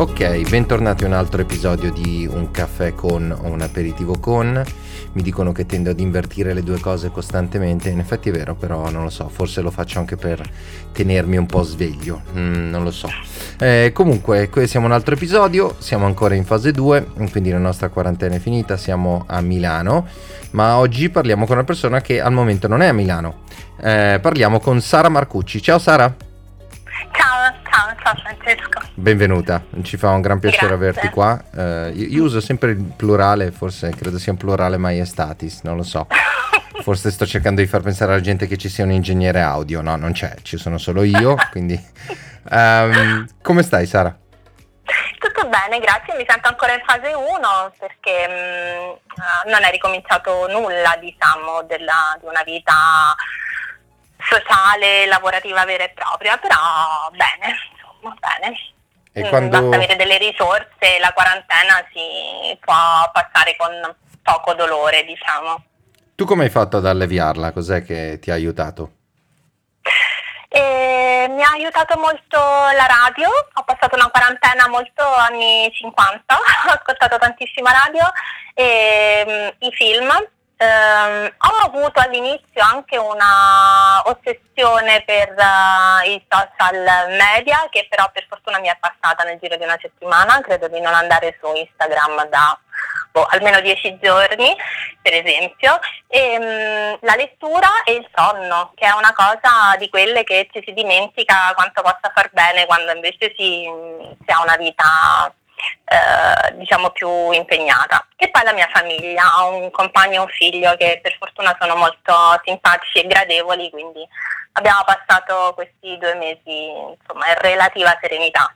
Ok, bentornati a un altro episodio di Un caffè con o un aperitivo con. Mi dicono che tendo ad invertire le due cose costantemente, in effetti è vero, però non lo so, forse lo faccio anche per tenermi un po' sveglio, mm, non lo so. Eh, comunque, siamo un altro episodio, siamo ancora in fase 2, quindi la nostra quarantena è finita, siamo a Milano, ma oggi parliamo con una persona che al momento non è a Milano. Eh, parliamo con Sara Marcucci. Ciao Sara! Ciao Francesco. Benvenuta, ci fa un gran piacere Grazie. averti qua. Eh, io, io uso sempre il plurale, forse credo sia un plurale maiestatis, non lo so. Forse sto cercando di far pensare alla gente che ci sia un ingegnere audio, no, non c'è, ci sono solo io, quindi... Ehm, come stai Sara? Tutto bene, grazie. Mi sento ancora in fase 1 perché mh, eh, non è ricominciato nulla, diciamo, della- di una vita sociale, lavorativa vera e propria, però bene, insomma, bene. E Mm, quando... Basta avere delle risorse, la quarantena si può passare con poco dolore, diciamo. Tu come hai fatto ad alleviarla? Cos'è che ti ha aiutato? E mi ha aiutato molto la radio, ho passato una quarantena molto anni 50, ho ascoltato tantissima radio e mm, i film. Ehm, ho avuto all'inizio anche una ossessione per eh, i social media che però per fortuna mi è passata nel giro di una settimana, credo di non andare su Instagram da boh, almeno dieci giorni per esempio, e, mm, la lettura e il sonno, che è una cosa di quelle che ci si dimentica quanto possa far bene quando invece si, si ha una vita eh, diciamo più impegnata. E poi la mia famiglia, ho un compagno e un figlio che per fortuna sono molto simpatici e gradevoli, quindi abbiamo passato questi due mesi insomma in relativa serenità,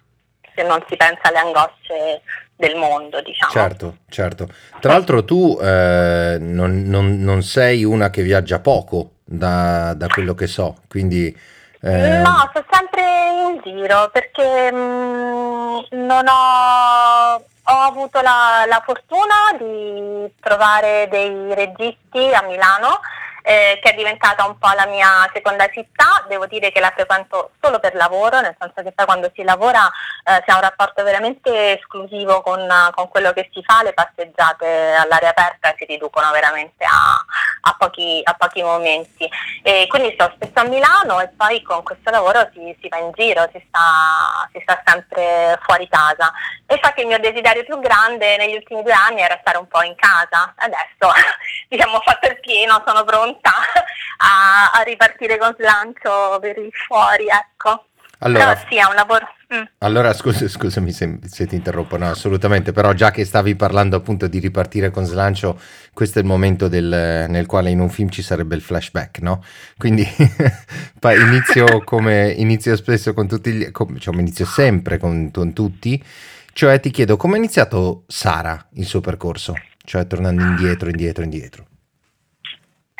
se non si pensa alle angosce del mondo, diciamo. Certo, certo. Tra l'altro tu eh, non, non- non sei una che viaggia poco, da, da quello che so, quindi... eh, No, sto sempre in giro perché mm, non ho, ho avuto la, la fortuna di trovare dei registi a Milano eh, che è diventata un po' la mia seconda città, devo dire che la frequento solo per lavoro, nel senso che poi quando si lavora eh, si ha un rapporto veramente esclusivo con, con quello che si fa, le passeggiate all'aria aperta si riducono veramente a, a pochi, a pochi momenti. E quindi sto spesso a Milano e poi con questo lavoro si, si va in giro, si sta, si sta sempre fuori casa. E infatti il mio desiderio più grande negli ultimi due anni era stare un po' in casa. Adesso diciamo ho fatto il pieno, sono pronta a, a ripartire con slancio per il fuori, ecco. allora, sì, è un lavoro. mm. allora, scusa, scusami se, se ti interrompo, no, assolutamente, però già che stavi parlando appunto di ripartire con slancio, questo è il momento del- nel quale in un film ci sarebbe il flashback, no? Quindi inizio come inizio spesso con tutti gli, com- cioè, inizio sempre con, con tutti, cioè ti chiedo come ha iniziato Sara il suo percorso, cioè tornando indietro, indietro, indietro.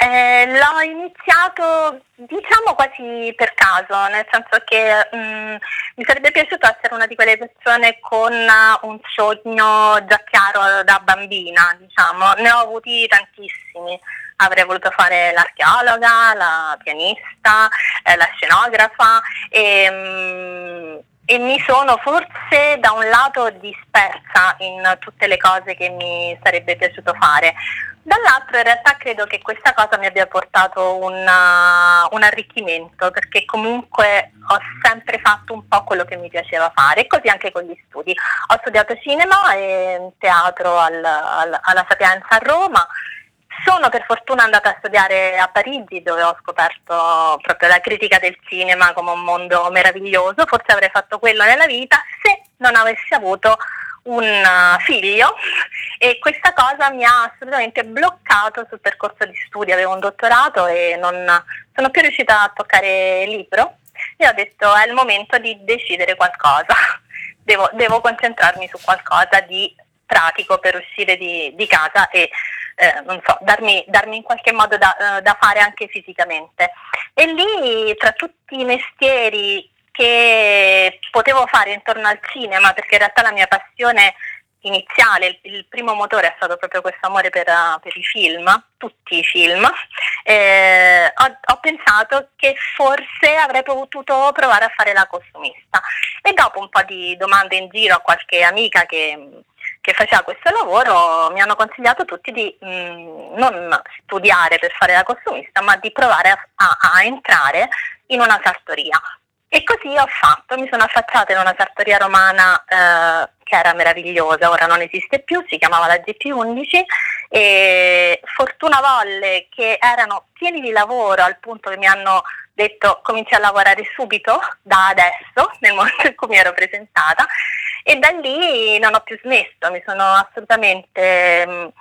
Eh, l'ho iniziato diciamo quasi per caso, nel senso che mm, mi sarebbe piaciuto essere una di quelle persone con un sogno già chiaro da bambina, diciamo, ne ho avuti tantissimi. Avrei voluto fare l'archeologa, la pianista, eh, la scenografa e, mm, e mi sono forse da un lato dispersa in tutte le cose che mi sarebbe piaciuto fare. Dall'altro in realtà credo che questa cosa mi abbia portato un, uh, un arricchimento perché comunque ho sempre fatto un po' quello che mi piaceva fare e così anche con gli studi. Ho studiato cinema e teatro al- al- alla Sapienza a Roma. Sono per fortuna andata a studiare a Parigi dove ho scoperto proprio la critica del cinema come un mondo meraviglioso. Forse avrei fatto quello nella vita se non avessi avuto un uh, figlio. E questa cosa mi ha assolutamente bloccato sul percorso di studi, avevo un dottorato e non sono più riuscita a toccare il libro. E ho detto è il momento di decidere qualcosa, devo, devo concentrarmi su qualcosa di pratico per uscire di, di casa e eh, non so, darmi, darmi in qualche modo da, eh, da fare anche fisicamente. E lì tra tutti i mestieri che potevo fare intorno al cinema, perché in realtà la mia passione iniziale, il, il, primo motore è stato proprio questo amore per, per i film, tutti i film, eh, ho, ho, pensato che forse avrei potuto provare a fare la costumista. E dopo un po' di domande in giro a qualche amica che, che faceva questo lavoro, mi hanno consigliato tutti di mh, mm, non studiare per fare la costumista, ma di provare a, a, a entrare in una sartoria. E così ho fatto, mi sono affacciata in una sartoria romana eh, che era meravigliosa, ora non esiste più, si chiamava la GP11 e fortuna volle che erano pieni di lavoro al punto che mi hanno detto cominci a lavorare subito, da adesso, nel momento in cui mi ero presentata e da lì non ho più smesso, mi sono assolutamente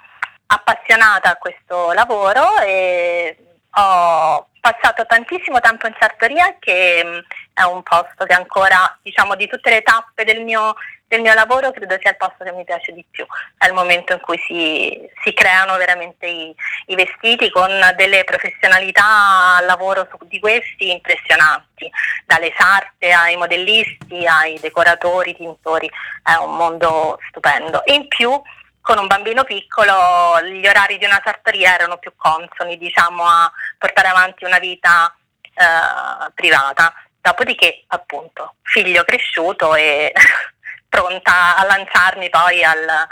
appassionata a questo lavoro e ho passato tantissimo tempo in sartoria che mh, è un posto che ancora, diciamo, di tutte le tappe del mio, del mio, lavoro credo sia il posto che mi piace di più. È il momento in cui si, si creano veramente i, i, vestiti con delle professionalità al lavoro su, di questi impressionanti, dalle sarte ai modellisti, ai decoratori, tintori, è un mondo stupendo. In più con un bambino piccolo gli orari di una sartoria erano più consoni diciamo, a portare avanti una vita eh, privata. Dopodiché, appunto, figlio cresciuto e pronta a lanciarmi poi al,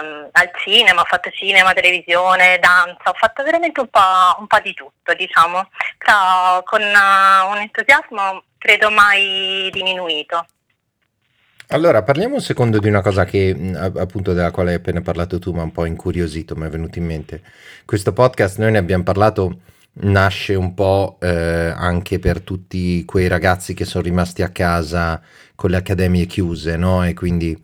um, al, cinema, ho fatto cinema, televisione, danza, ho fatto veramente un po', un po di tutto, diciamo, però con uh, un entusiasmo credo mai diminuito. Allora, parliamo un secondo di una cosa che appunto della quale hai appena parlato tu, ma un po' incuriosito, mi è venuto in mente. Questo podcast noi ne abbiamo parlato, nasce un po' eh, anche per tutti quei ragazzi che sono rimasti a casa con le accademie chiuse, no? E quindi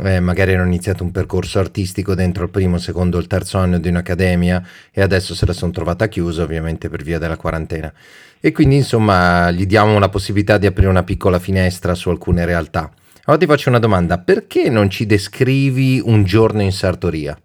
eh, magari hanno iniziato un percorso artistico dentro il primo, secondo, il terzo anno di un'accademia e adesso se la sono trovata chiusa, ovviamente per via della quarantena. E quindi insomma gli diamo una possibilità di aprire una piccola finestra su alcune realtà. Allora ti faccio una domanda, perché non ci descrivi un giorno in sartoria?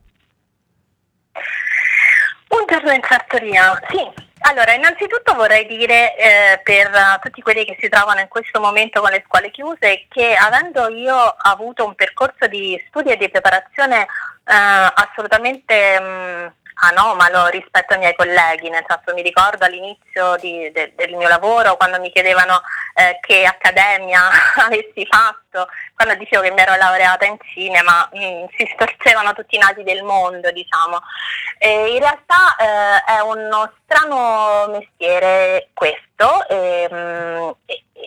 Un giorno in sartoria, sì. Allora, innanzitutto vorrei dire eh, per tutti quelli che si trovano in questo momento con le scuole chiuse che avendo io avuto un percorso di studio e di preparazione eh, assolutamente mh, mm, anomalo rispetto ai miei colleghi, nel senso mi ricordo all'inizio di, de, del mio lavoro quando mi chiedevano eh, che accademia avessi fatto, quando dicevo che mi ero laureata in cinema, mh, mm, si storcevano tutti i nati del mondo, diciamo. E in realtà eh, è uno strano mestiere questo e, mh,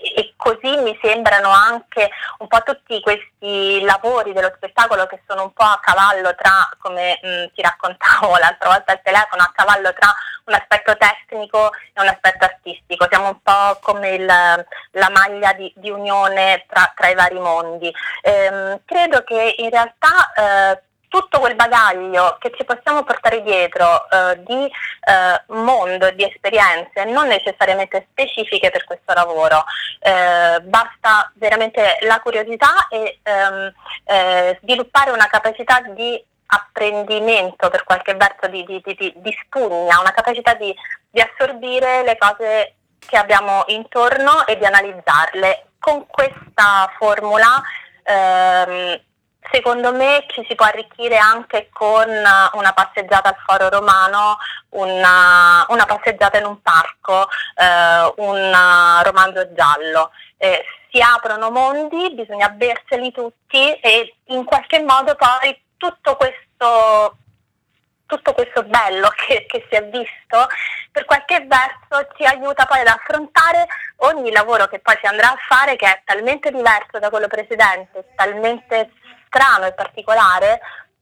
e, così mi sembrano anche un po' tutti questi lavori dello spettacolo che sono un po' a cavallo tra, come mh, mm, ti raccontavo l'altra volta al telefono, a cavallo tra un aspetto tecnico e un aspetto artistico, siamo un po' come il, la maglia di, di unione tra, tra, i vari mondi. Ehm, credo che in realtà eh, tutto quel bagaglio che ci possiamo portare dietro eh, di eh, mondo, di esperienze, non necessariamente specifiche per questo lavoro, eh, basta veramente la curiosità e ehm, eh, sviluppare una capacità di apprendimento per qualche verso di, di, di, di spugna, una capacità di, assorbire le cose che abbiamo intorno e di analizzarle. Con questa formula ehm, secondo me ci si può arricchire anche con una passeggiata al foro romano, una, una passeggiata in un parco, eh, un romanzo giallo. Eh, si aprono mondi, bisogna berseli tutti e in qualche modo poi tutto questo, tutto questo bello che, che, si è visto per qualche verso ci aiuta poi ad affrontare ogni lavoro che poi si andrà a fare che è talmente diverso da quello precedente, talmente strano e particolare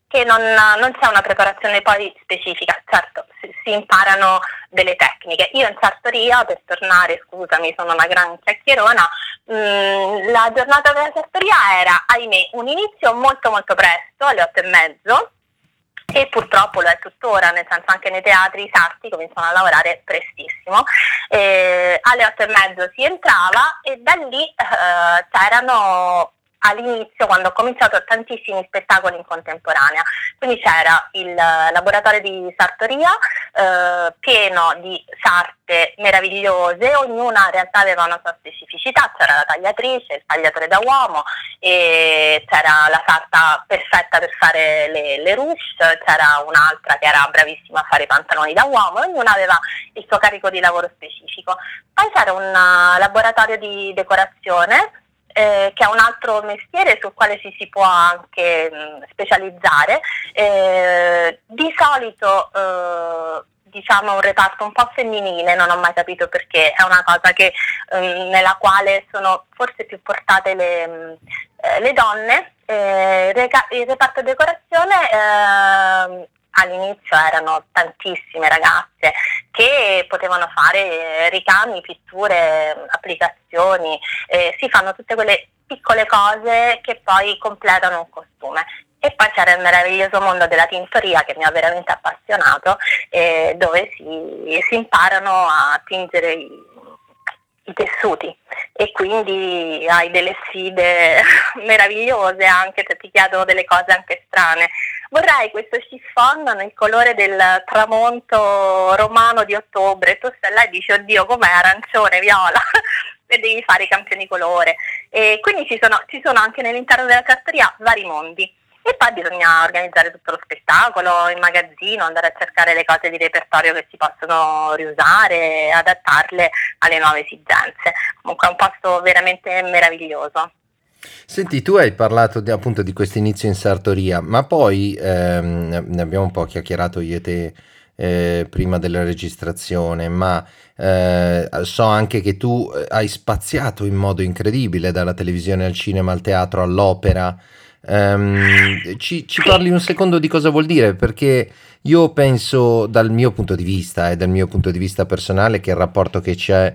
che non, non, c'è una preparazione poi specifica, certo si, si, imparano delle tecniche. Io in sartoria, per tornare, scusami, sono una gran chiacchierona, mh, mm, la giornata della sartoria era, ahimè, un inizio molto molto presto, alle otto e mezzo, e purtroppo lo è tuttora, nel senso anche nei teatri i sarti cominciano a lavorare prestissimo. E alle otto e mezzo si entrava e da lì eh, c'erano all'inizio quando ho cominciato tantissimi spettacoli in contemporanea. Quindi c'era il laboratorio di sartoria eh, pieno di sarte meravigliose, ognuna in realtà aveva una sua specificità, c'era la tagliatrice, il tagliatore da uomo, c'era la sarta perfetta per fare le, le ruche, c'era un'altra che era bravissima a fare i pantaloni da uomo, ognuna aveva il suo carico di lavoro specifico. Poi c'era un uh, laboratorio di decorazione eh, che è un altro mestiere sul quale ci si può anche mh, specializzare. Eh, di solito eh, diciamo un reparto un po' femminile, non ho mai capito perché, è una cosa che, um, nella quale sono forse più portate le, um, le donne. Eh, il reparto decorazione eh, all'inizio erano tantissime ragazze che potevano fare ricami, pitture, applicazioni, eh, si fanno tutte quelle piccole cose che poi completano un costume. E poi c'era il meraviglioso mondo della tintoria che mi ha veramente appassionato, eh, dove si, si, imparano a tingere i, i tessuti e quindi hai delle sfide meravigliose anche se ti chiedono delle cose anche strane vorrei questo chiffon nel colore del tramonto romano di ottobre, tu stai là e dici oddio com'è arancione, viola e devi fare i campioni colore e quindi ci sono, ci sono anche all'interno della carteria vari mondi e poi bisogna organizzare tutto lo spettacolo, il magazzino, andare a cercare le cose di repertorio che si possono riusare, adattarle alle nuove esigenze. Comunque è un posto veramente meraviglioso. Senti, tu hai parlato di, appunto di questo inizio in sartoria, ma poi ehm, ne abbiamo un po' chiacchierato io e te eh, prima della registrazione, ma eh, so anche che tu eh, hai spaziato in modo incredibile dalla televisione al cinema, al teatro, all'opera. Um, ci, ci, parli un secondo di cosa vuol dire? Perché io penso dal mio punto di vista e eh, dal mio punto di vista personale che il rapporto che c'è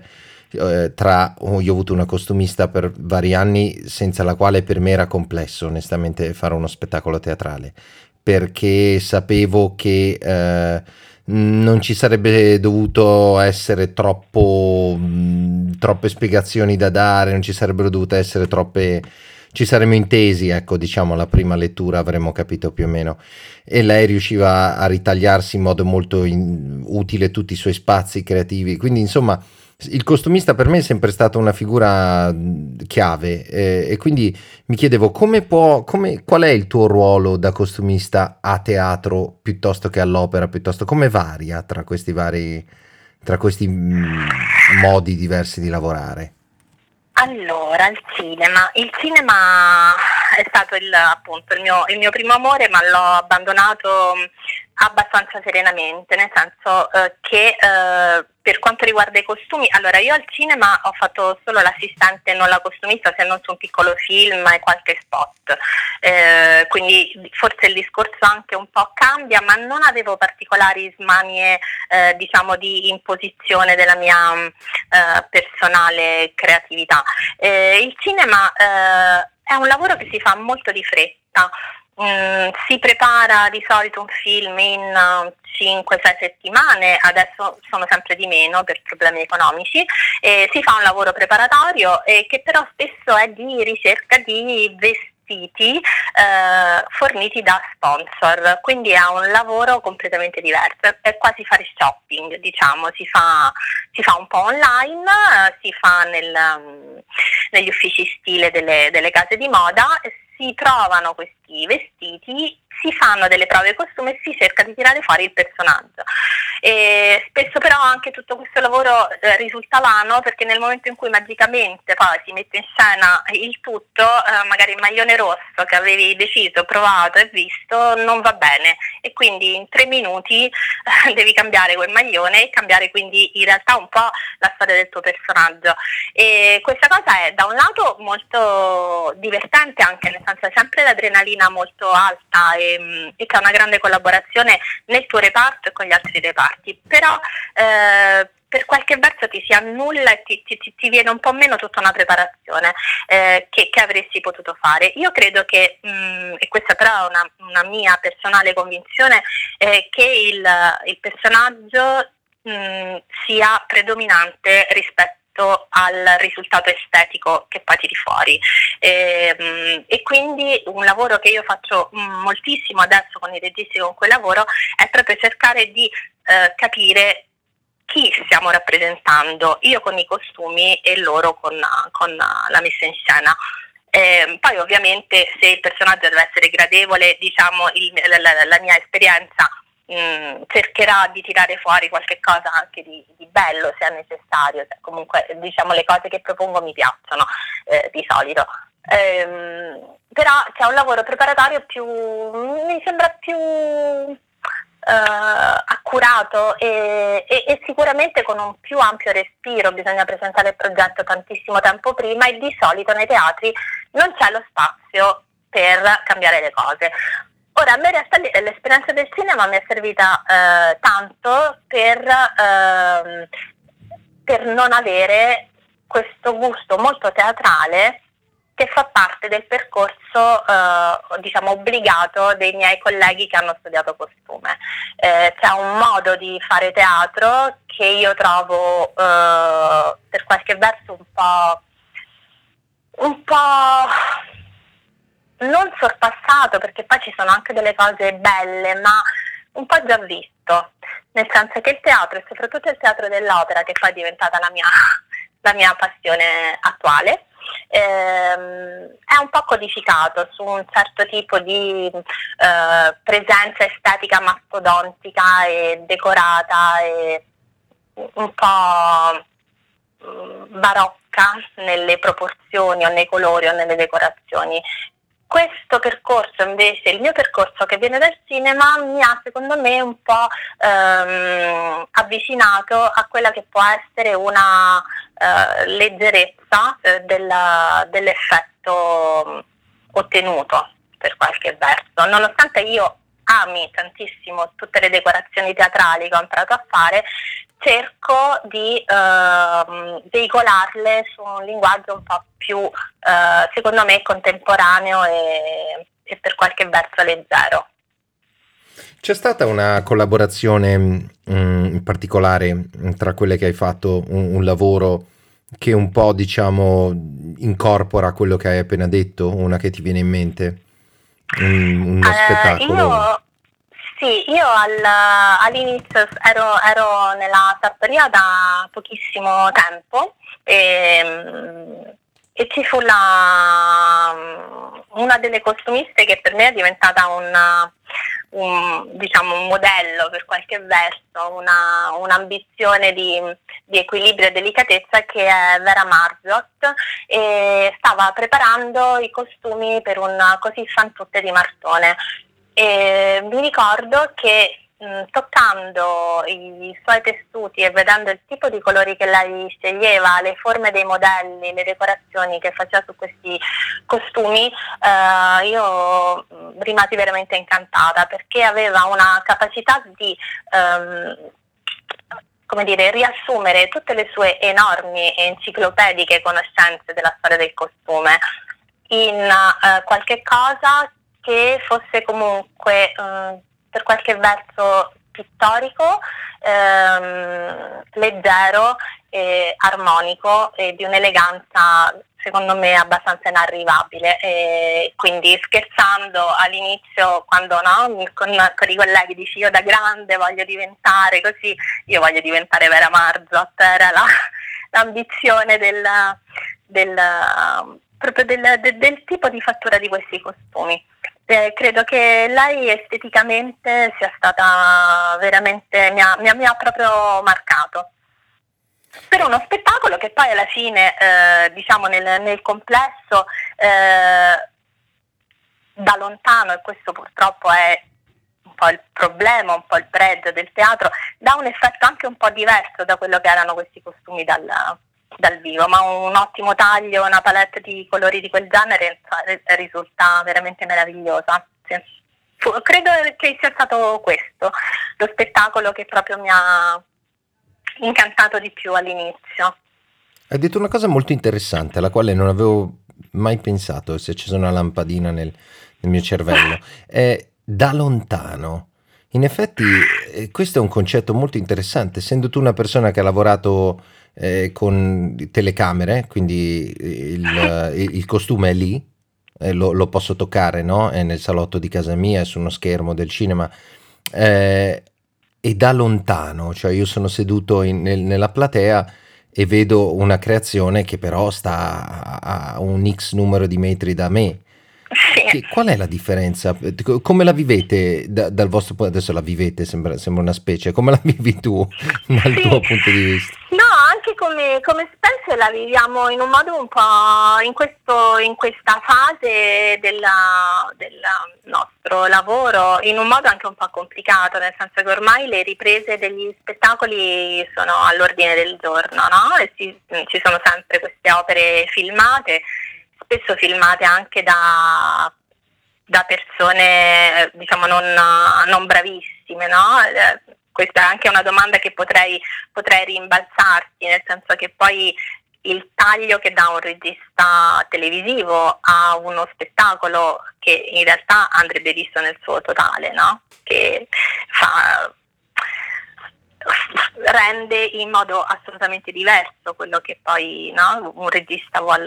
eh, tra oh, io ho avuto una costumista per vari anni senza la quale per me era complesso onestamente fare uno spettacolo teatrale perché sapevo che eh, non ci sarebbe dovuto essere troppo mh, troppe spiegazioni da dare non ci sarebbero dovute essere troppe ci saremmo intesi, ecco, diciamo, la prima lettura avremmo capito più o meno. E lei riusciva a ritagliarsi in modo molto in, utile tutti i suoi spazi creativi. Quindi, insomma, il costumista per me è sempre stata una figura chiave eh, e quindi mi chiedevo come può, come, qual è il tuo ruolo da costumista a teatro piuttosto che all'opera, piuttosto come varia tra questi vari, tra questi modi diversi di lavorare? Allora, il cinema. Il cinema è stato il, appunto il mio, il mio primo amore, ma l'ho abbandonato abbastanza serenamente, nel senso eh, che eh, per quanto riguarda i costumi, allora io al cinema ho fatto solo l'assistente, non la costumista, se non su un piccolo film e qualche spot, eh, quindi forse il discorso anche un po' cambia, ma non avevo particolari smanie eh, diciamo di imposizione della mia eh, personale creativita. Eh, il cinema è un lavoro che si fa molto di fretta. Mm, si prepara di solito un film in uh, 5-6 settimane, adesso sono sempre di meno per problemi economici, e si fa un lavoro preparatorio e che però spesso è di ricerca di vestiti eh, forniti da sponsor, quindi è un lavoro completamente diverso, è quasi fare shopping, diciamo, si fa, si fa un po' online, eh, si fa nel, um, negli uffici stile delle, delle case di moda, si trovano questi vestiti, si fanno delle prove costume e si cerca di tirare fuori il personaggio. E spesso però anche tutto questo lavoro eh, risulta vano perché nel momento in cui magicamente poi si mette in scena il tutto, eh, magari il maglione rosso che avevi deciso, provato e visto non va bene e quindi in tre minuti eh, devi cambiare quel maglione e cambiare quindi in realtà un po' la storia del tuo personaggio. E questa cosa è da un lato molto divertente anche nel senso sempre l'adrenalina molto alta e, e c'è una grande collaborazione nel tuo reparto e con gli altri reparti, però eh, per qualche verso ti si annulla e ti, ti, ti, viene un po' meno tutta una preparazione eh, che, che, avresti potuto fare. Io credo che, mh, mm, e questa però è una, una mia personale convinzione, eh, che il, il personaggio mh, mm, sia predominante rispetto rispetto al risultato estetico che poi tiri fuori. E, ehm, e, quindi un lavoro che io faccio moltissimo adesso con i registi con cui lavoro è proprio cercare di eh, capire chi stiamo rappresentando, io con i costumi e loro con, con la messa in scena. Eh, poi ovviamente se il personaggio deve essere gradevole, diciamo il, la, la, la, mia esperienza mm, cercherà di tirare fuori qualche cosa anche di, di bello se è necessario, se comunque diciamo le cose che propongo mi piacciono eh, di solito. Eh, però c'è un lavoro preparatorio più, mi sembra più Uh, accurato e, e, e, sicuramente con un più ampio respiro bisogna presentare il progetto tantissimo tempo prima e di solito nei teatri non c'è lo spazio per cambiare le cose. Ora, a me in realtà l'esperienza del cinema mi è servita uh, tanto per, uh, per non avere questo gusto molto teatrale che fa parte del percorso eh, diciamo obbligato dei miei colleghi che hanno studiato costume. Eh, c'è un modo di fare teatro che io trovo eh, per qualche verso un po', un po' non sorpassato perché poi ci sono anche delle cose belle, ma un po' già visto, nel senso che il teatro e soprattutto il teatro dell'opera che poi è diventata la mia, la mia passione attuale, ehm, è un po' codificato su un certo tipo di eh, presenza estetica mastodontica e decorata e un po' mm, barocca nelle proporzioni o nei colori o nelle decorazioni questo percorso invece, il mio percorso che viene dal cinema, mi ha secondo me un po' ehm, avvicinato a quella che può essere una eh, leggerezza eh, della, dell'effetto ottenuto per qualche verso. Nonostante io ami tantissimo tutte le decorazioni teatrali che ho imparato a fare, cerco di eh, veicolarle su un linguaggio un po' più, eh, secondo me, contemporaneo e, e, per qualche verso leggero. C'è stata una collaborazione mh, mm, in particolare tra quelle che hai fatto, un, un, lavoro che un po' diciamo incorpora quello che hai appena detto, una che ti viene in mente? Un, uno uh, spettacolo? Io sì, io al, all'inizio ero, ero, nella sartoria da pochissimo tempo e, e ci fu la, una delle costumiste che per me è diventata una, un, diciamo, un modello per qualche verso, una, un'ambizione di, di, equilibrio e delicatezza che è Vera Marzot e stava preparando i costumi per un così fan tutte di Martone e mi ricordo che mh, toccando i, i, suoi tessuti e vedendo il tipo di colori che lei sceglieva, le forme dei modelli, le decorazioni che faceva su questi costumi, eh, io rimasi veramente incantata perché aveva una capacità di ehm, come dire, riassumere tutte le sue enormi e enciclopediche conoscenze della storia del costume. In eh, qualche cosa che fosse comunque eh, per qualche verso pittorico, ehm, leggero, e armonico e di un'eleganza secondo me abbastanza inarrivabile e quindi scherzando all'inizio quando no, con, con, i colleghi dici io da grande voglio diventare così, io voglio diventare Vera Marzot, era la, l'ambizione del, del, del, del tipo di fattura di questi costumi. Eh, credo che lei esteticamente sia stata veramente, mi ha, mi ha, mi ha proprio marcato. Per uno spettacolo che poi alla fine, eh, diciamo nel, nel complesso, eh, da lontano, e questo purtroppo è un po' il problema, un po' il pregio del teatro, dà un effetto anche un po' diverso da quello che erano questi costumi dal, dal vivo, ma un ottimo taglio, una palette di colori di quel genere risulta veramente meravigliosa. Sì. Credo che sia stato questo lo spettacolo che proprio mi ha incantato di più all'inizio. Hai detto una cosa molto interessante alla quale non avevo mai pensato, si è accesa una lampadina nel, nel mio cervello. È da lontano. In effetti eh, questo è un concetto molto interessante, essendo tu una persona che ha lavorato eh, con telecamere, quindi il, il, costume è lì, eh, lo, lo, posso toccare, no? È nel salotto di casa mia, è su uno schermo del cinema. Eh, e da lontano, cioè io sono seduto in, nel, nella platea e vedo una creazione che però sta a un x numero di metri da me. Che, qual è la differenza? Come la vivete da, dal vostro punto adesso la vivete, sembra, sembra, una specie, come la vivi tu dal sì. tuo punto di vista? No, anche come, come, specie la viviamo in un modo un po' in, questo, in questa fase del nostro lavoro, in un modo anche un po' complicato, nel senso che ormai le riprese degli spettacoli sono all'ordine del giorno, no? E ci, ci sono sempre queste opere filmate spesso filmate anche da, da persone diciamo non, non bravissime, no? Eh, questa è anche una domanda che potrei, potrei rimbalzarti, nel senso che poi il taglio che dà un regista televisivo a uno spettacolo che in realtà andrebbe visto nel suo totale, no? che fa, rende in modo assolutamente diverso quello che poi no? un regista vuole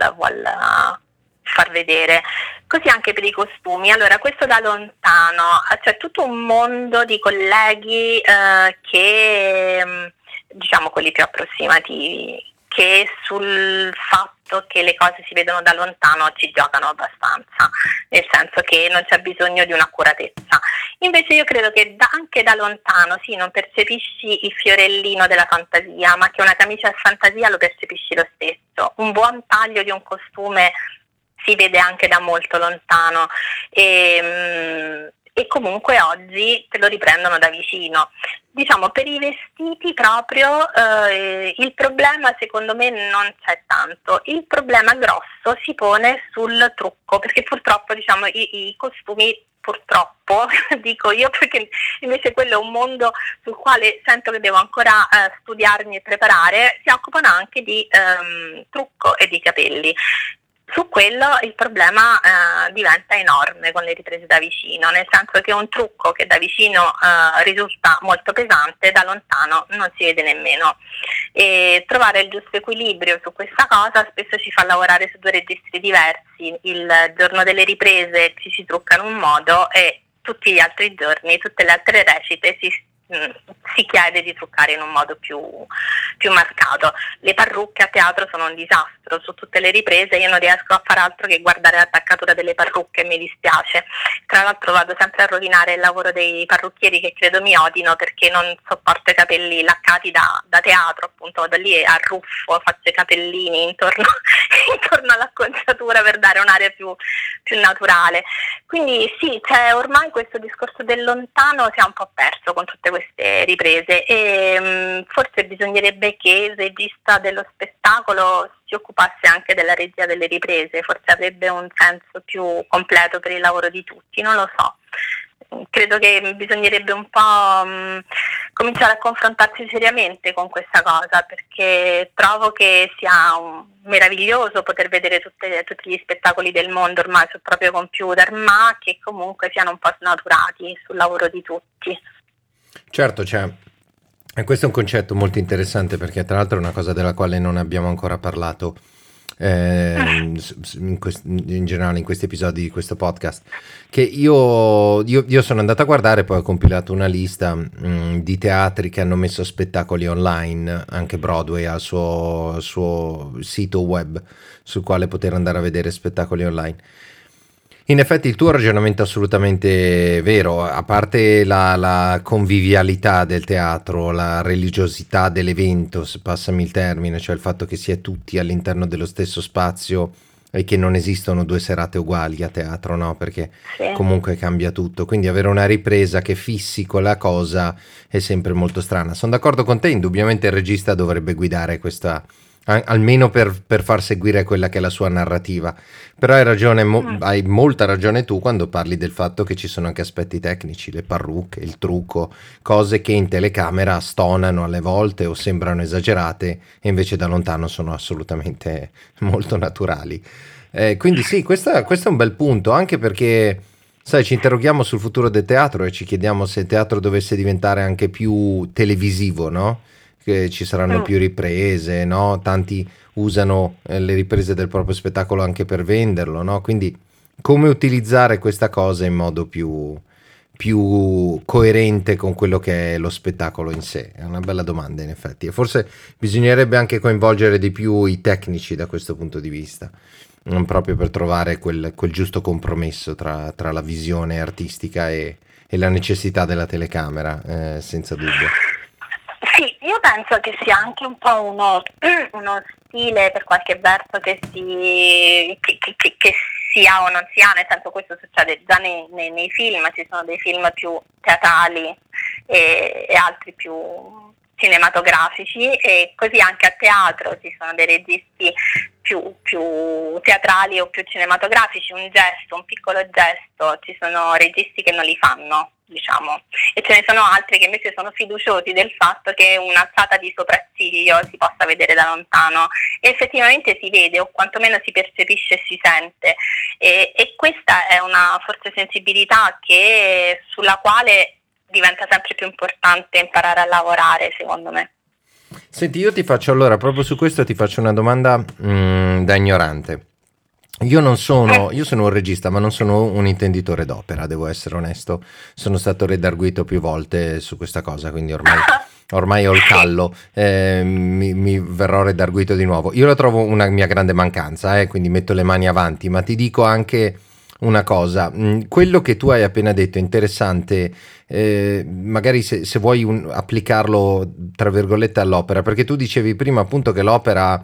far vedere. Così anche per i costumi. Allora, questo da lontano, c'è tutto un mondo di colleghi eh, che, mm, diciamo quelli più approssimativi, che sul fatto che le cose si vedono da lontano ci giocano abbastanza, nel senso che non c'è bisogno di un'accuratezza. Invece io credo che da, anche da lontano sì, non percepisci il fiorellino della fantasia, ma che una camicia a fantasia lo percepisci lo stesso. Un buon taglio di un costume si vede anche da molto lontano e, mm, e comunque oggi te lo riprendono da vicino. Diciamo per i vestiti proprio eh, il problema secondo me non c'è tanto, il problema grosso si pone sul trucco perché purtroppo diciamo i, i costumi purtroppo, dico io perché invece quello è un mondo sul quale sento che devo ancora eh, studiarmi e preparare, si occupano anche di ehm, trucco e di capelli. Su quello il problema eh, diventa enorme con le riprese da vicino, nel senso che un trucco che da vicino eh, risulta molto pesante, da lontano non si vede nemmeno. E trovare il giusto equilibrio su questa cosa spesso ci fa lavorare su due registri diversi. Il giorno delle riprese ci si trucca in un modo e tutti gli altri giorni, tutte le altre recite si Si chiede di truccare in un modo più, più, marcato. Le parrucche a teatro sono un disastro, su tutte le riprese io non riesco a fare altro che guardare l'attaccatura delle parrucche, mi dispiace. Tra l'altro vado sempre a rovinare il lavoro dei parrucchieri che credo mi odino perché non sopporto i capelli laccati da, da teatro, appunto vado lì a ruffo, faccio i capellini intorno, intorno all'acconciatura per dare un'area più, più naturale. Quindi sì, cioè, ormai questo discorso del lontano si è un po' perso con tutte queste queste riprese e mh, mm, forse bisognerebbe che il regista dello spettacolo si occupasse anche della regia delle riprese, forse avrebbe un senso più completo per il lavoro di tutti, non lo so. Credo che bisognerebbe un po' mh, mm, cominciare a confrontarsi seriamente con questa cosa perché trovo che sia un, meraviglioso poter vedere tutte, tutti gli spettacoli del mondo ormai sul proprio computer, ma che comunque siano un po' snaturati sul lavoro di tutti. Certo, cioè, e questo è un concetto molto interessante perché tra l'altro è una cosa della quale non abbiamo ancora parlato eh, in, quest- in, generale in questi episodi di questo podcast, che io, io, io sono andato a guardare, poi ho compilato una lista mh, mm, di teatri che hanno messo spettacoli online, anche Broadway ha il suo, suo sito web sul quale poter andare a vedere spettacoli online. In effetti il tuo ragionamento è assolutamente vero, a parte la, la, convivialità del teatro, la religiosità dell'evento, se passami il termine, cioè il fatto che si è tutti all'interno dello stesso spazio e che non esistono due serate uguali a teatro, no? Perché sì. comunque cambia tutto. Quindi avere una ripresa che fissi quella cosa è sempre molto strana. Sono d'accordo con te, indubbiamente il regista dovrebbe guidare questa almeno per, per, far seguire quella che è la sua narrativa. Però hai ragione, mo- mm. hai molta ragione tu quando parli del fatto che ci sono anche aspetti tecnici, le parrucche, il trucco, cose che in telecamera stonano alle volte o sembrano esagerate e invece da lontano sono assolutamente molto naturali. Eh, quindi sì, questa, questo è un bel punto, anche perché... Sai, ci interroghiamo sul futuro del teatro e ci chiediamo se il teatro dovesse diventare anche più televisivo, no? Che ci saranno mm. più riprese, no? Tanti usano eh, le riprese del proprio spettacolo anche per venderlo, no? Quindi come utilizzare questa cosa in modo più, più coerente con quello che è lo spettacolo in sé? È una bella domanda in effetti e forse bisognerebbe anche coinvolgere di più i tecnici da questo punto di vista, proprio per trovare quel, quel giusto compromesso tra, tra, la visione artistica e, e, la necessità della telecamera, eh, senza dubbio. Penso che sia anche un po' uno, uno stile per qualche verso che si, che, che, che sia o non sia, nel senso questo succede già nei, nei, nei film, ci sono dei film più teatrali e, e altri più cinematografici e così anche a teatro ci sono dei registi più, più, teatrali o più cinematografici, un gesto, un piccolo gesto, ci sono registi che non li fanno, diciamo, e ce ne sono altri che invece sono fiduciosi del fatto che un'alzata di sopracciglio si possa vedere da lontano. E effettivamente si vede o quantomeno si percepisce e si sente. E, e questa è una forte sensibilità che, sulla quale diventa sempre più importante imparare a lavorare, secondo me. Senti, io ti faccio allora, proprio su questo ti faccio una domanda mh, mm, da ignorante. Io non sono, io sono un regista, ma non sono un intenditore d'opera, devo essere onesto. Sono stato redarguito più volte su questa cosa, quindi ormai, ormai ho il callo, eh, mi, mi, verrò redarguito di nuovo. Io la trovo una mia grande mancanza, eh, quindi metto le mani avanti, ma ti dico anche una cosa, mm, quello che tu hai appena detto è interessante, eh, magari se, se vuoi un, applicarlo tra virgolette all'opera, perché tu dicevi prima appunto che l'opera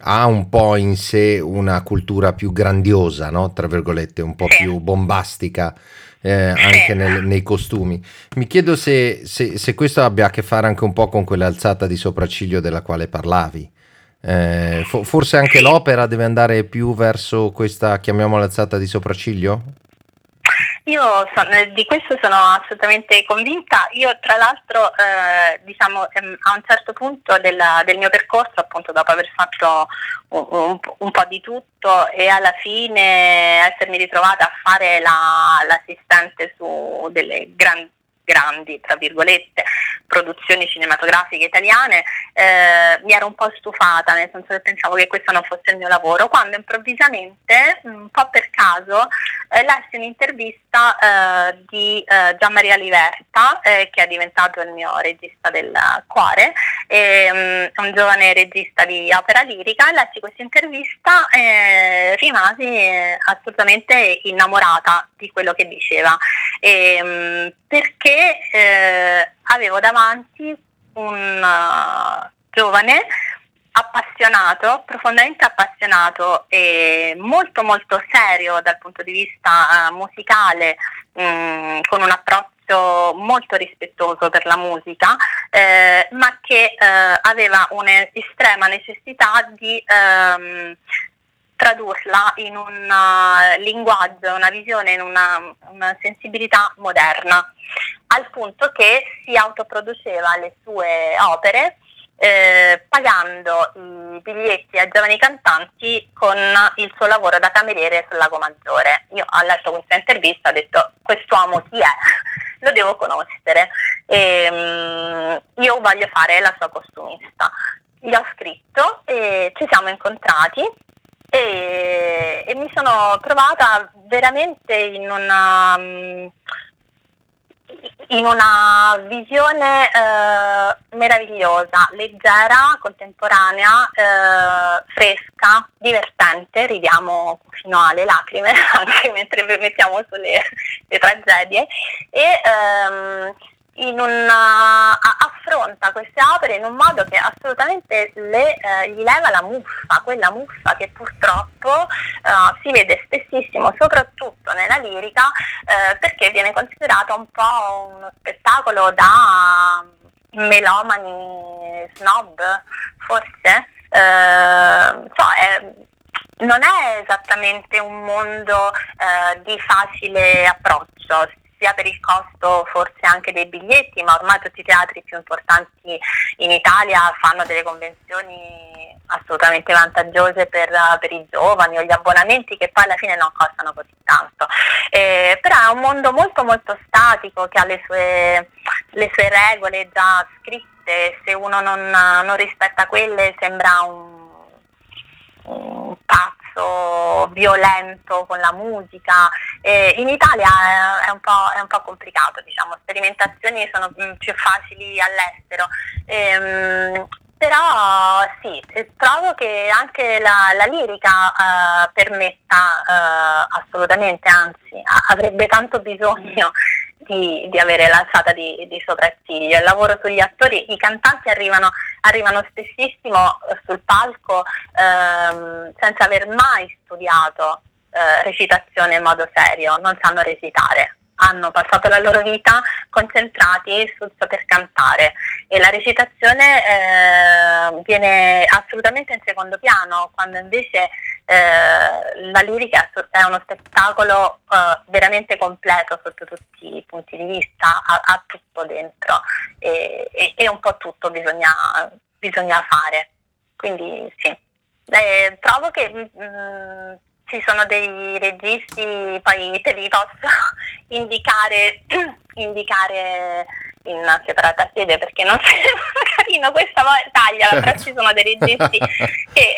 ha un po' in sé una cultura più grandiosa, no? tra virgolette, un po' più bombastica. Eh, anche nel, nei costumi. Mi chiedo se, se, se, questo abbia a che fare anche un po' con quell'alzata di sopracciglio della quale parlavi. Eh, fo- forse anche l'opera deve andare più verso questa, chiamiamola alzata di sopracciglio? Io so, eh, di questo sono assolutamente convinta. Io tra l'altro eh, diciamo, ehm, a un certo punto della, del mio percorso, appunto dopo aver fatto un, un, un, po' di tutto e alla fine essermi ritrovata a fare la, l'assistente su delle grandi grandi, tra virgolette, produzioni cinematografiche italiane, eh, mi ero un po' stufata, nel senso che pensavo che questo non fosse il mio lavoro, quando improvvisamente, un po' per caso, eh, lessi un'intervista eh, di eh, Gian Maria Liverta, eh, che è diventato il mio regista del cuore, e, um, un giovane regista di opera lirica, lessi questa intervista e rimasi eh, assolutamente innamorata di quello che diceva. E, um, perché eh, avevo davanti un uh, giovane appassionato, profondamente appassionato e molto molto serio dal punto di vista uh, musicale, mh, mm, con un approccio molto rispettoso per la musica, eh, ma che eh, aveva un'estrema necessità di ehm, tradurla in un uh, linguaggio, una visione, in una, una, sensibilità moderna, al punto che si autoproduceva le sue opere eh, pagando i biglietti a giovani cantanti con il suo lavoro da cameriere sul Lago Maggiore. Io ho letto questa intervista, ho detto quest'uomo chi è? Lo devo conoscere. E, um, io voglio fare la sua costumista. Gli ho scritto e ci siamo incontrati e, e mi sono trovata veramente in una, in una visione eh, meravigliosa, leggera, contemporanea, eh, fresca, divertente, ridiamo fino alle lacrime anche mentre mettiamo sulle le tragedie. E ehm, una, affronta queste opere in un modo che assolutamente le, eh, gli leva la muffa, quella muffa che purtroppo eh, si vede spessissimo, soprattutto nella lirica, eh, perché viene considerata un po' uno spettacolo da melomani snob, forse. Eh, so, è, non è esattamente un mondo eh, di facile approccio, sia per il costo forse anche dei biglietti, ma ormai tutti i teatri più importanti in Italia fanno delle convenzioni assolutamente vantaggiose per, per i giovani o gli abbonamenti che poi alla fine non costano così tanto. Eh, però è un mondo molto molto statico che ha le sue, le sue regole già scritte, se uno non, non rispetta quelle sembra un, un pazzo violento con la musica Eh, in Italia è, un è, un po', complicato, diciamo, sperimentazioni sono mm, più facili all'estero. Ehm, però sì, trovo che anche la, la lirica eh, permetta eh, assolutamente, anzi avrebbe tanto bisogno di, di avere l'alzata di, di, sopracciglio. Il lavoro sugli attori, i cantanti arrivano, arrivano spessissimo sul palco ehm, senza aver mai studiato eh, recitazione in modo serio, non sanno recitare hanno passato la loro vita concentrati sul saper cantare e la recitazione eh, viene assolutamente in secondo piano, quando invece eh, la lirica è uno spettacolo eh, veramente completo sotto tutti i punti di vista, ha, ha tutto dentro e, e, e, un po' tutto bisogna, bisogna fare. Quindi sì, eh, trovo che mh, mm, ci sono dei registi, poi te li posso indicare, indicare in separata sede perché non carino questa taglia, però ci sono dei registi che,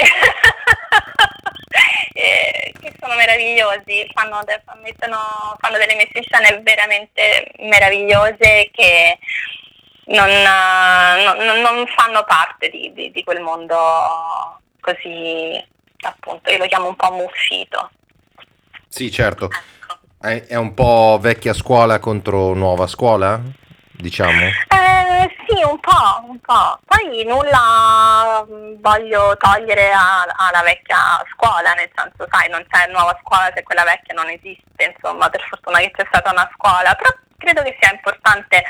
eh, che, sono meravigliosi, fanno, mettono, fanno, delle messe in scena veramente meravigliose che non, non, non fanno parte di, di, di quel mondo così appunto io lo chiamo un po' muffito. Sì, certo. Ecco. È, è, un po' vecchia scuola contro nuova scuola, diciamo? Eh, sì, un po', un po'. Poi nulla mm, voglio togliere alla vecchia scuola, nel senso, sai, non c'è nuova scuola se quella vecchia non esiste, insomma, per fortuna che c'è stata una scuola, però credo che sia importante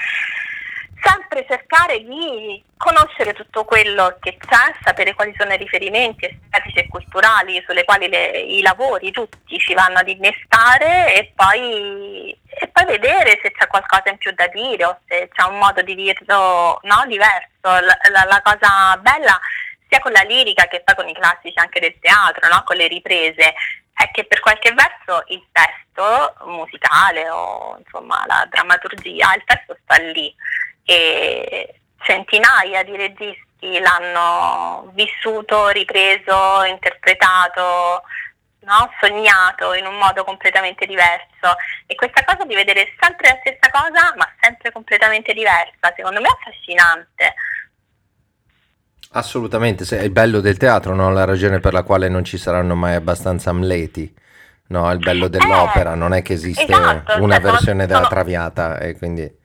sempre cercare di conoscere tutto quello che c'è, sapere quali sono i riferimenti estetici e culturali sulle quali le, i lavori tutti ci vanno ad innestare e poi, e poi, vedere se c'è qualcosa in più da dire o se c'è un modo di dirlo no, diverso. La, la, la, cosa bella sia con la lirica che poi con i classici anche del teatro, no, con le riprese, è che per qualche verso il testo musicale o insomma la drammaturgia, il testo sta lì e centinaia di registi l'hanno vissuto, ripreso, interpretato, no? sognato in un modo completamente diverso e questa cosa di vedere sempre la stessa cosa ma sempre completamente diversa secondo me è affascinante. Assolutamente, è il bello del teatro, no? la ragione per la quale non ci saranno mai abbastanza Amleti. No, è il bello dell'opera, eh, non è che esiste esatto, una cioè, versione sono, della Traviata e quindi...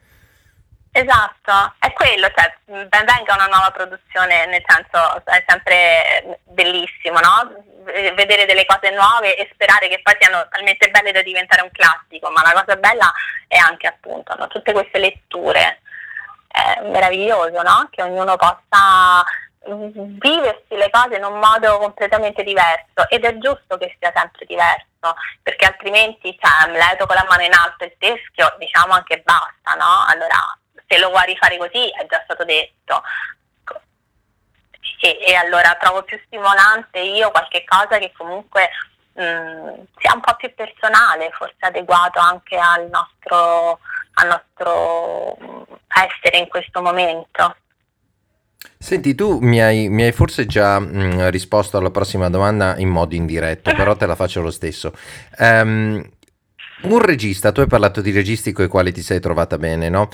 Esatto, è quello, cioè, ben venga una nuova produzione, nel senso è sempre bellissimo, no? Vedere delle cose nuove e sperare che poi siano talmente belle da diventare un classico, ma la cosa bella è anche appunto no? tutte queste letture, è meraviglioso, no? Che ognuno possa viversi le cose in un modo completamente diverso ed è giusto che sia sempre diverso perché altrimenti cioè, Amleto con la mano in alto e il teschio diciamo anche basta no? allora se lo vuoi rifare così è già stato detto. E, e allora trovo più stimolante io qualche cosa che comunque mh, mm, sia un po' più personale, forse adeguato anche al nostro, al nostro mm, essere in questo momento. Senti, tu mi hai, mi hai forse già mh, mm, risposto alla prossima domanda in modo indiretto, però te la faccio lo stesso. Um, un regista, tu hai parlato di registi con i quali ti sei trovata bene, no?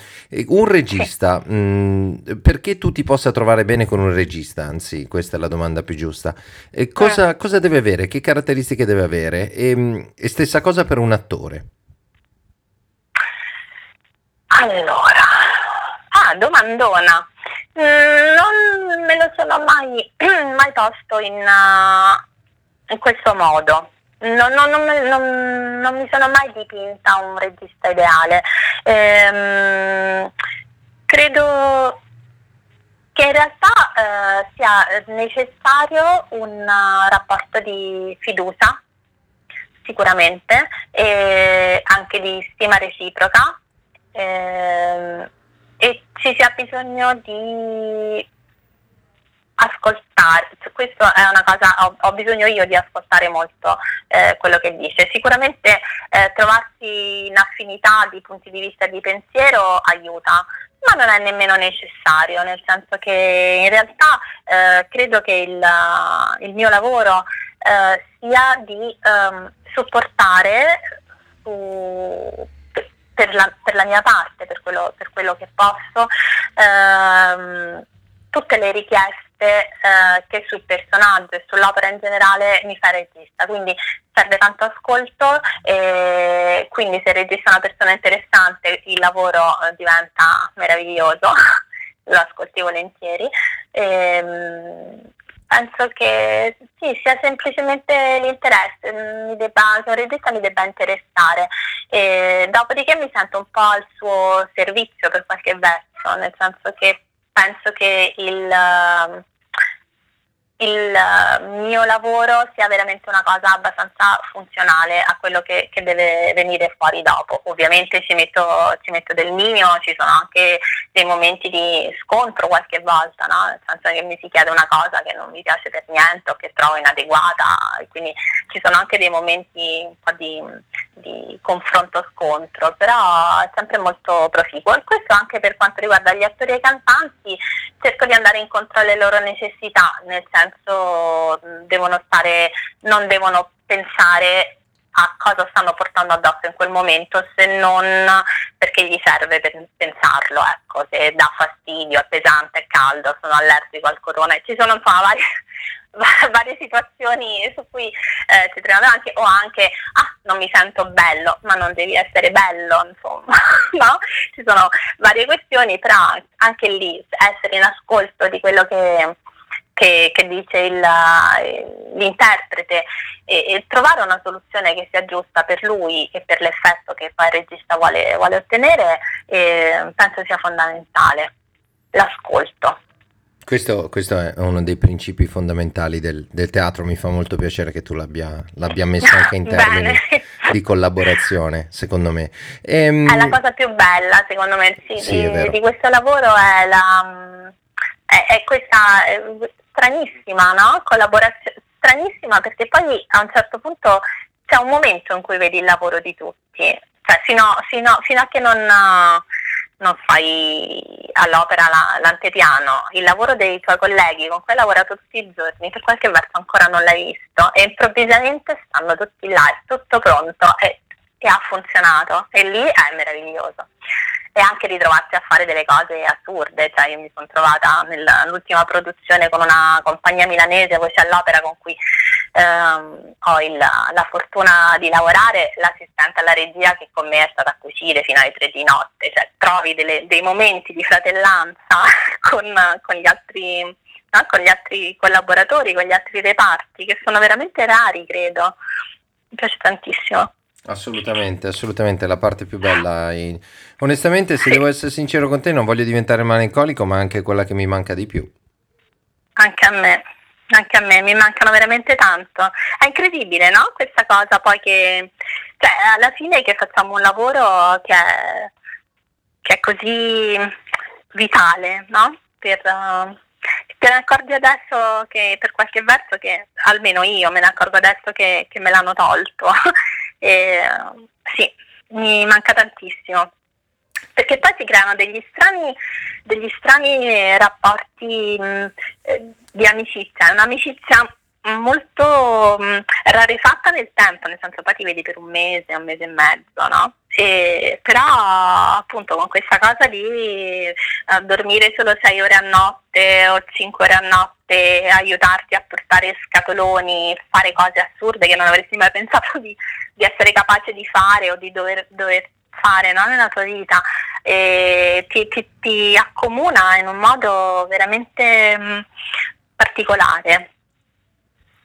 Un regista, mh, mm, perché tu ti possa trovare bene con un regista, anzi, questa è la domanda più giusta, e cosa, eh. cosa deve avere, che caratteristiche deve avere? E, mm, e, stessa cosa per un attore. Allora, ah, domandona. Mm, non me lo sono mai, mai posto in, uh, in questo modo non, non, non, non, mi sono mai dipinta un regista ideale. Ehm, credo che in realtà eh, sia necessario un rapporto di fiducia, sicuramente, e anche di stima reciproca. Ehm, e ci sia bisogno di ascoltare, questa è una cosa, ho, ho, bisogno io di ascoltare molto eh, quello che dice. Sicuramente eh, trovarsi in affinità di punti di vista di pensiero aiuta, ma non è nemmeno necessario, nel senso che in realtà eh, credo che il, il mio lavoro eh, sia di ehm, supportare su, per, la, per, la, mia parte, per quello, per quello che posso, ehm, tutte le richieste eh, che sul personaggio e sull'opera in generale mi fa regista, quindi serve tanto ascolto e quindi se regista una persona interessante il lavoro eh, diventa meraviglioso, lo ascolti volentieri. E, ehm, penso che sì, sia semplicemente l'interesse, mi debba, che un regista mi debba interessare. E dopodiché mi sento un po' al suo servizio per qualche verso, nel senso che penso che il, il mio lavoro sia veramente una cosa abbastanza funzionale a quello che, che deve venire fuori dopo. Ovviamente ci metto, ci metto, del mio, ci sono anche dei momenti di scontro qualche volta, no? nel senso che mi si chiede una cosa che non mi piace per niente o che trovo inadeguata, quindi ci sono anche dei momenti un po' di, di confronto-scontro, però è sempre molto proficuo e questo anche per quanto riguarda gli attori e i cantanti, cerco di andare incontro alle loro necessità, nel senso devono stare, non devono pensare a cosa stanno portando addosso in quel momento se non perché gli serve per pensarlo, ecco, se dà fastidio, è pesante, è caldo, sono allergico al cotone, ci sono insomma varie, varie situazioni su cui eh, si trovano anche o anche ah non mi sento bello ma non devi essere bello insomma no? Ci sono varie questioni però anche lì essere in ascolto di quello che che, che dice il, l'interprete e, e, trovare una soluzione che sia giusta per lui e per l'effetto che poi il regista vuole, vuole ottenere eh, penso sia fondamentale. L'ascolto. Questo, questo, è uno dei principi fondamentali del, del, teatro, mi fa molto piacere che tu l'abbia, l'abbia messo anche in termini di collaborazione, secondo me. Ehm... È la cosa più bella, secondo me, sì, sì, di, di, questo lavoro è, la, è, è questa è stranissima no? collaborazione, stranissima perché poi a un certo punto c'è un momento in cui vedi il lavoro di tutti, cioè fino, fino, fino a che non non fai all'opera la, l'antepiano, il lavoro dei tuoi colleghi con cui hai lavorato tutti i giorni, per qualche verso ancora non l'hai visto e improvvisamente stanno tutti là, è tutto pronto e, e ha funzionato. E lì è meraviglioso e anche ritrovarsi a fare delle cose assurde, cioè io mi sono trovata nell'ultima produzione con una compagnia milanese, Voce all'Opera, con cui ehm, ho il, la fortuna di lavorare, l'assistente alla regia che con me è stata a cucire fino alle tre di notte, cioè trovi delle, dei momenti di fratellanza con, con gli altri no? con gli altri collaboratori, con gli altri reparti, che sono veramente rari, credo. Mi piace tantissimo. Assolutamente, assolutamente, la parte più bella. In... Onestamente, se sì. devo essere sincero con te, non voglio diventare malinconico, ma anche quella che mi manca di più. Anche a me, anche a me, mi mancano veramente tanto. È incredibile, no? Questa cosa poi che, cioè, alla fine che facciamo un lavoro che è, che è così vitale, no? Per, uh, te ne accorgi adesso che per qualche verso che almeno io me ne accorgo adesso che, che me l'hanno tolto E, sì, mi manca tantissimo. Perché poi si creano degli strani, degli strani rapporti mh, eh, di amicizia, un'amicizia molto mh, rarefatta nel tempo, nel senso poi ti vedi per un mese, un mese e mezzo, no? E, però appunto con questa cosa di eh, dormire solo 6 ore a notte o 5 ore a notte, aiutarti a portare scatoloni, fare cose assurde che non avresti mai pensato di, di essere capace di fare o di dover, dover fare no? nella tua vita, e ti, ti, ti, accomuna in un modo veramente mh, particolare.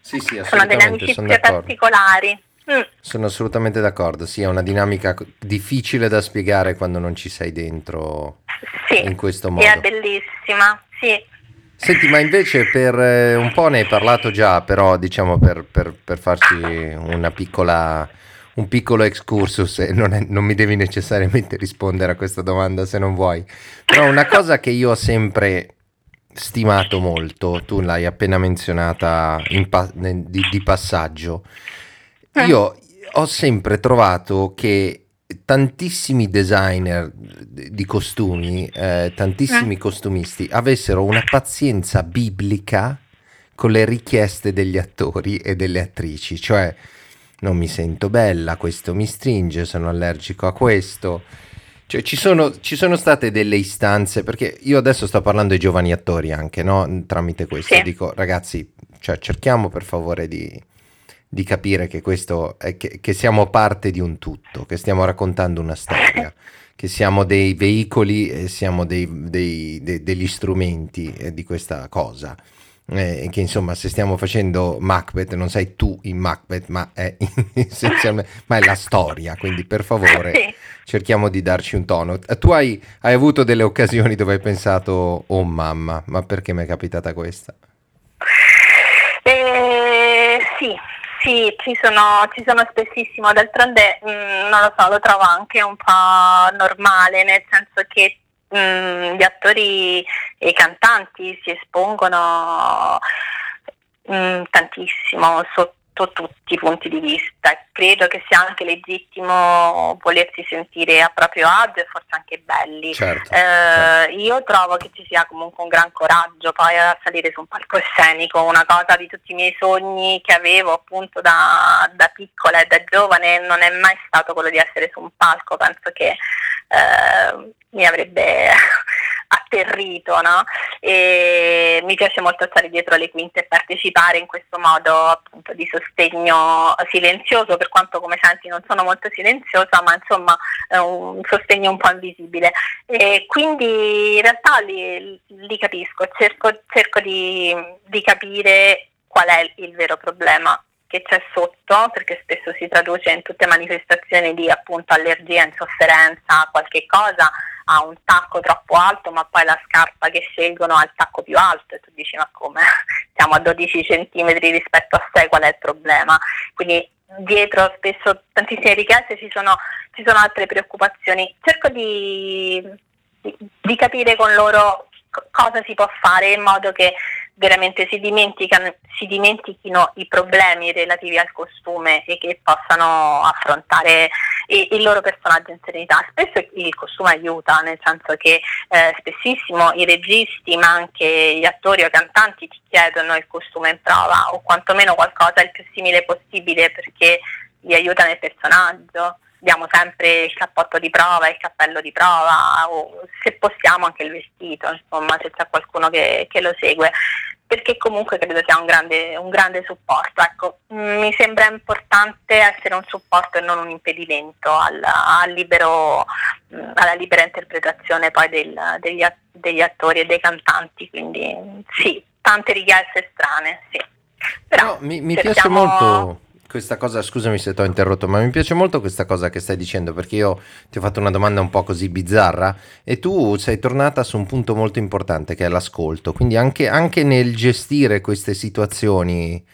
Sì, sì, sono delle amicizie particolari. Mm. Sono assolutamente d'accordo, sì, è una dinamica difficile da spiegare quando non ci sei dentro sì, in questo modo. È bellissima, sì. Senti, ma invece per eh, un po' ne hai parlato già, però diciamo per, per, per farci una piccola, un piccolo excursus, e non, è, non mi devi necessariamente rispondere a questa domanda se non vuoi, però una cosa che io ho sempre stimato molto, tu l'hai appena menzionata pa- di, di, passaggio. Eh. Io ho sempre trovato che tantissimi designer di costumi, eh, tantissimi eh. costumisti avessero una pazienza biblica con le richieste degli attori e delle attrici, cioè non mi sento bella, questo mi stringe, sono allergico a questo. Cioè, ci sono, ci sono state delle istanze, perché io adesso sto parlando ai giovani attori anche, no? Tramite questo. Sì. Dico, ragazzi, cioè, cerchiamo per favore di, di capire che questo è che, che, siamo parte di un tutto, che stiamo raccontando una storia, che siamo dei veicoli e siamo dei, dei, dei, degli strumenti eh, di questa cosa eh, che insomma se stiamo facendo Macbeth non sei tu in Macbeth ma è, ma è la storia quindi per favore sì. cerchiamo di darci un tono tu hai, hai, avuto delle occasioni dove hai pensato oh mamma ma perché mi è capitata questa? Eh, sì sì, ci sono, ci sono spessissimo, d'altronde mh, mm, non lo so, lo trovo anche un po' normale, nel senso che Mm, gli attori e i cantanti si espongono mm, tantissimo sotto tutti i punti di vista. Credo che sia anche legittimo volersi sentire a proprio agio e forse anche belli. Certo, eh, certo. Io trovo che ci sia comunque un gran coraggio poi a salire su un palcoscenico, una cosa di tutti i miei sogni che avevo appunto da, da piccola e da giovane non è mai stato quello di essere su un palco, penso che eh, mi avrebbe atterrito, no? E mi piace molto stare dietro le quinte e partecipare in questo modo appunto di sostegno silenzioso, per quanto come senti non sono molto silenziosa, ma insomma è un sostegno un po' invisibile. E quindi in realtà li, li capisco, cerco, cerco di, di capire qual è il vero problema che c'è sotto, perché spesso si traduce in tutte manifestazioni di appunto allergia, insofferenza, qualche cosa, ha un tacco troppo alto, ma poi la scarpa che scelgono ha il tacco più alto e tu dici ma come? Siamo a 12 centimetri rispetto a 6, qual è il problema? Quindi dietro spesso tantissime richieste ci sono, ci sono altre preoccupazioni. Cerco di, di, di capire con loro cosa si può fare in modo che veramente si, si, dimentichino i problemi relativi al costume e che possano affrontare il, loro personaggio in serenità. Spesso il costume aiuta, nel senso che eh, spessissimo i registi ma anche gli attori o cantanti ti chiedono il costume in prova o quantomeno qualcosa il più simile possibile perché li aiuta nel personaggio diamo sempre il cappotto di prova, il cappello di prova o se possiamo anche il vestito, insomma se c'è qualcuno che, che lo segue perché comunque credo sia un grande, un grande supporto. Ecco, mi sembra importante essere un supporto e non un impedimento al, al libero, alla libera interpretazione poi del, degli, degli, attori e dei cantanti, quindi sì, tante richieste strane, sì. Però no, mi, mi cerchiamo... piace molto questa cosa, scusami se ti ho interrotto, ma mi piace molto questa cosa che stai dicendo perché io ti ho fatto una domanda un po' così bizzarra e tu sei tornata su un punto molto importante che è l'ascolto, quindi anche, anche nel gestire queste situazioni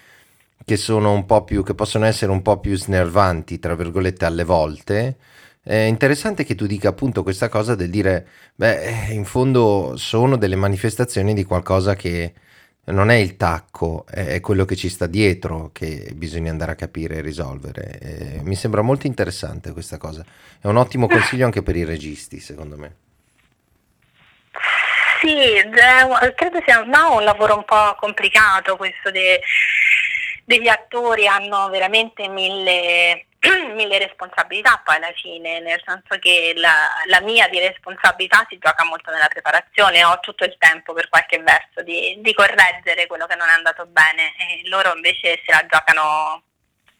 che sono un po' più, che possono essere un po' più snervanti, tra virgolette, alle volte, è interessante che tu dica appunto questa cosa del dire, beh, in fondo sono delle manifestazioni di qualcosa che non è il tacco, è quello che ci sta dietro che bisogna andare a capire e risolvere. E mi sembra molto interessante questa cosa. È un ottimo consiglio anche per i registi, secondo me. Sì, credo sia no, un lavoro un po' complicato questo de, degli attori, hanno veramente mille mille responsabilità poi alla fine, nel senso che la, la, mia di responsabilità si gioca molto nella preparazione, ho tutto il tempo per qualche verso di, di correggere quello che non è andato bene e loro invece se la giocano,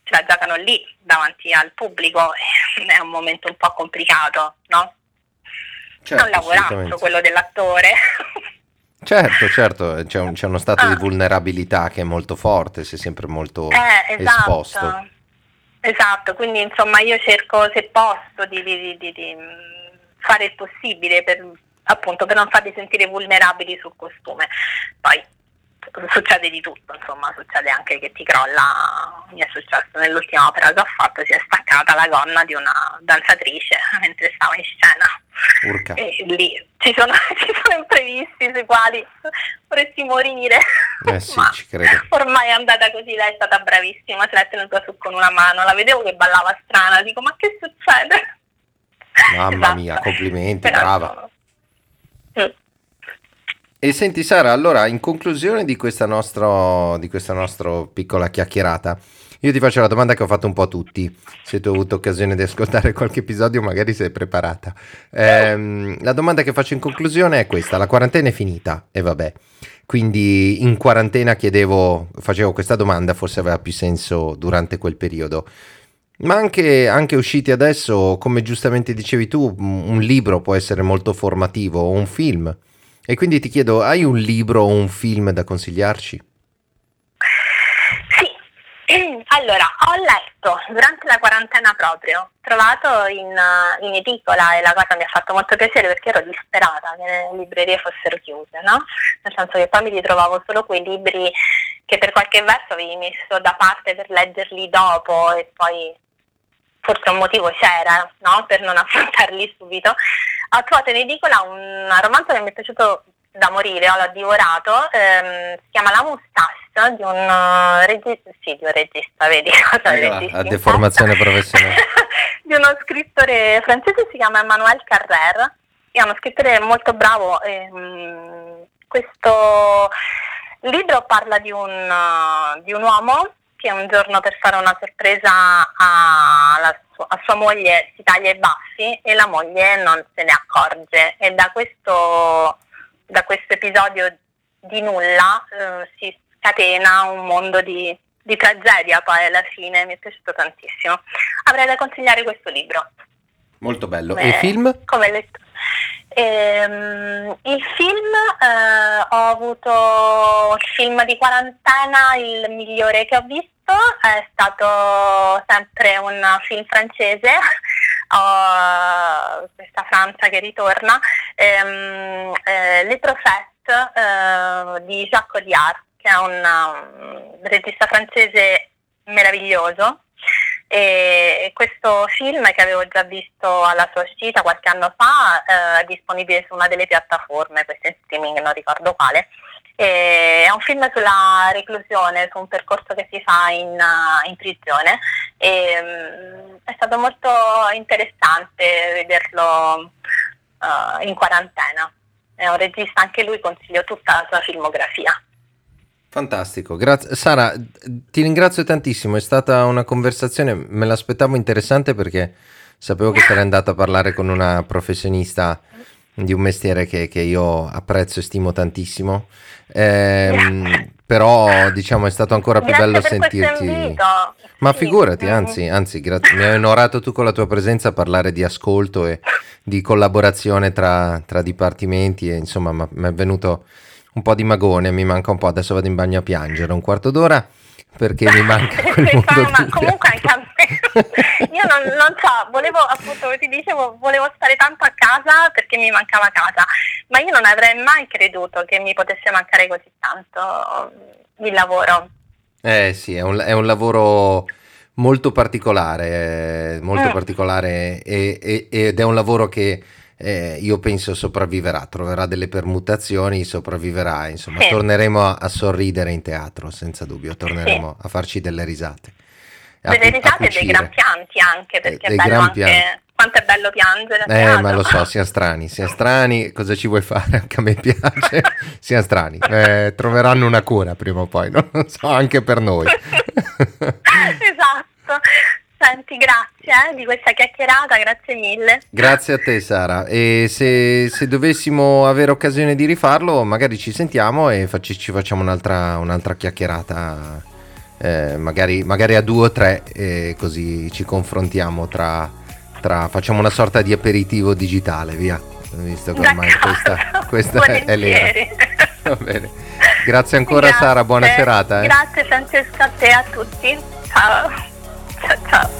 se la giocano lì davanti al pubblico, è un momento un po' complicato, no? Certo, è un lavorato quello dell'attore. Certo, certo, c'è, un, c'è uno stato ah. di vulnerabilità che è molto forte, sei sempre molto eh, esatto. esposto. Esatto, quindi insomma io cerco se posso di, di, di, di fare il possibile per, appunto, per non farli sentire vulnerabili sul costume. Poi succede di tutto, insomma, succede anche che ti crolla, mi è successo nell'ultima opera che ho fatto, si è staccata la gonna di una danzatrice mentre stavo in scena. Urca. E lì ci sono, ci sono imprevisti sui quali vorresti morire. Eh sì, ci credo. Ormai è andata così, lei è stata bravissima, se l'è tenuta su con una mano, la vedevo che ballava strana, dico ma che succede? Mamma esatto. mia, complimenti, Però, brava. Mm. E senti Sara, allora in conclusione di questa, nostro, di questa nostra piccola chiacchierata, Io ti faccio la domanda che ho fatto un po' a tutti. Se tu hai avuto occasione di ascoltare qualche episodio, magari sei preparata. Eh, la domanda che faccio in conclusione è questa: la quarantena è finita e vabbè. Quindi in quarantena chiedevo, facevo questa domanda, forse aveva più senso durante quel periodo. Ma anche, anche, usciti adesso, come giustamente dicevi tu, un libro può essere molto formativo o un film. E quindi ti chiedo, hai un libro o un film da consigliarci? Allora, ho letto durante la quarantena proprio, trovato in, in, edicola e la cosa mi ha fatto molto piacere perché ero disperata che le librerie fossero chiuse, no? Nel senso che poi mi ritrovavo solo quei libri che per qualche verso avevi messo da parte per leggerli dopo e poi forse un motivo c'era, no? Per non affrontarli subito. Ho trovato in edicola un romanzo che mi è piaciuto da morire, l'ho divorato, ehm, si chiama La Moustache di un, uh, regista, sì, di un regista, vedi cosa eh, regista a deformazione professionale. di uno scrittore francese, si chiama Emmanuel Carrère, è uno scrittore molto bravo. Ehm, questo libro parla di un, di un uomo che un giorno per fare una sorpresa a, sua, a, sua moglie si taglia i baffi e la moglie non se ne accorge e da questo da questo episodio di nulla eh, si scatena un mondo di, di, tragedia poi alla fine, mi è piaciuto tantissimo. Avrei da consigliare questo libro. Molto bello. Beh, e il film? Come letto. Ehm, il film, eh, ho avuto il film di quarantena, il migliore che ho visto, è stato sempre un film francese questa Francia che ritorna, ehm, eh, Le Prophètes eh, di Jacques Audiard, che è un um, regista francese meraviglioso. E questo film che avevo già visto alla sua uscita qualche anno fa eh, è disponibile su una delle piattaforme, questo in streaming, non ricordo quale. È un film sulla reclusione, su un percorso che si fa in, in prigione e um, è stato molto interessante vederlo uh, in quarantena. È un regista, anche lui consiglio tutta la sua filmografia. Fantastico, grazie. Sara, ti ringrazio tantissimo, è stata una conversazione, me l'aspettavo interessante perché sapevo che sarei andata a parlare con una professionista di un mestiere che, che io apprezzo e stimo tantissimo. Eh, però diciamo è stato ancora più Grazie bello sentirti. Ma sì. figurati, anzi, anzi grazie. mi hai onorato tu con la tua presenza a parlare di ascolto e di collaborazione tra, tra dipartimenti e insomma mi è venuto un po' di magone, mi manca un po', adesso vado in bagno a piangere un quarto d'ora perché mi manca quel mondo ma comunque anche a io non, non, so volevo appunto come ti dicevo volevo stare tanto a casa perché mi mancava casa ma io non avrei mai creduto che mi potesse mancare così tanto il lavoro eh sì è un, è un lavoro molto particolare molto mm. particolare e, e, ed è un lavoro che eh, io penso sopravviverà, troverà delle permutazioni, sopravviverà, insomma, sì. torneremo a, a, sorridere in teatro, senza dubbio, torneremo sì. a farci delle risate. Delle risate e dei gran pianti anche, perché eh, è bello anche... Pianti. Quanto è bello piangere Eh, ma lo so, siamo strani, siamo strani, cosa ci vuoi fare? Anche a me piace, siamo strani. Eh, troveranno una cura prima o poi, non lo so, anche per noi. esatto. Senti, grazie eh, di questa chiacchierata, grazie mille. Grazie a te Sara e se, se dovessimo avere occasione di rifarlo magari ci sentiamo e facci, ci facciamo un'altra, un'altra chiacchierata, eh, magari, magari, a due o tre eh, così ci confrontiamo tra, tra, facciamo una sorta di aperitivo digitale via. Visto che ormai D'accordo. questa, questa è l'era. Va bene. Grazie ancora grazie. Sara. Buona serata eh. grazie Francesca a te a tutti. Ciao. Ciao ciao.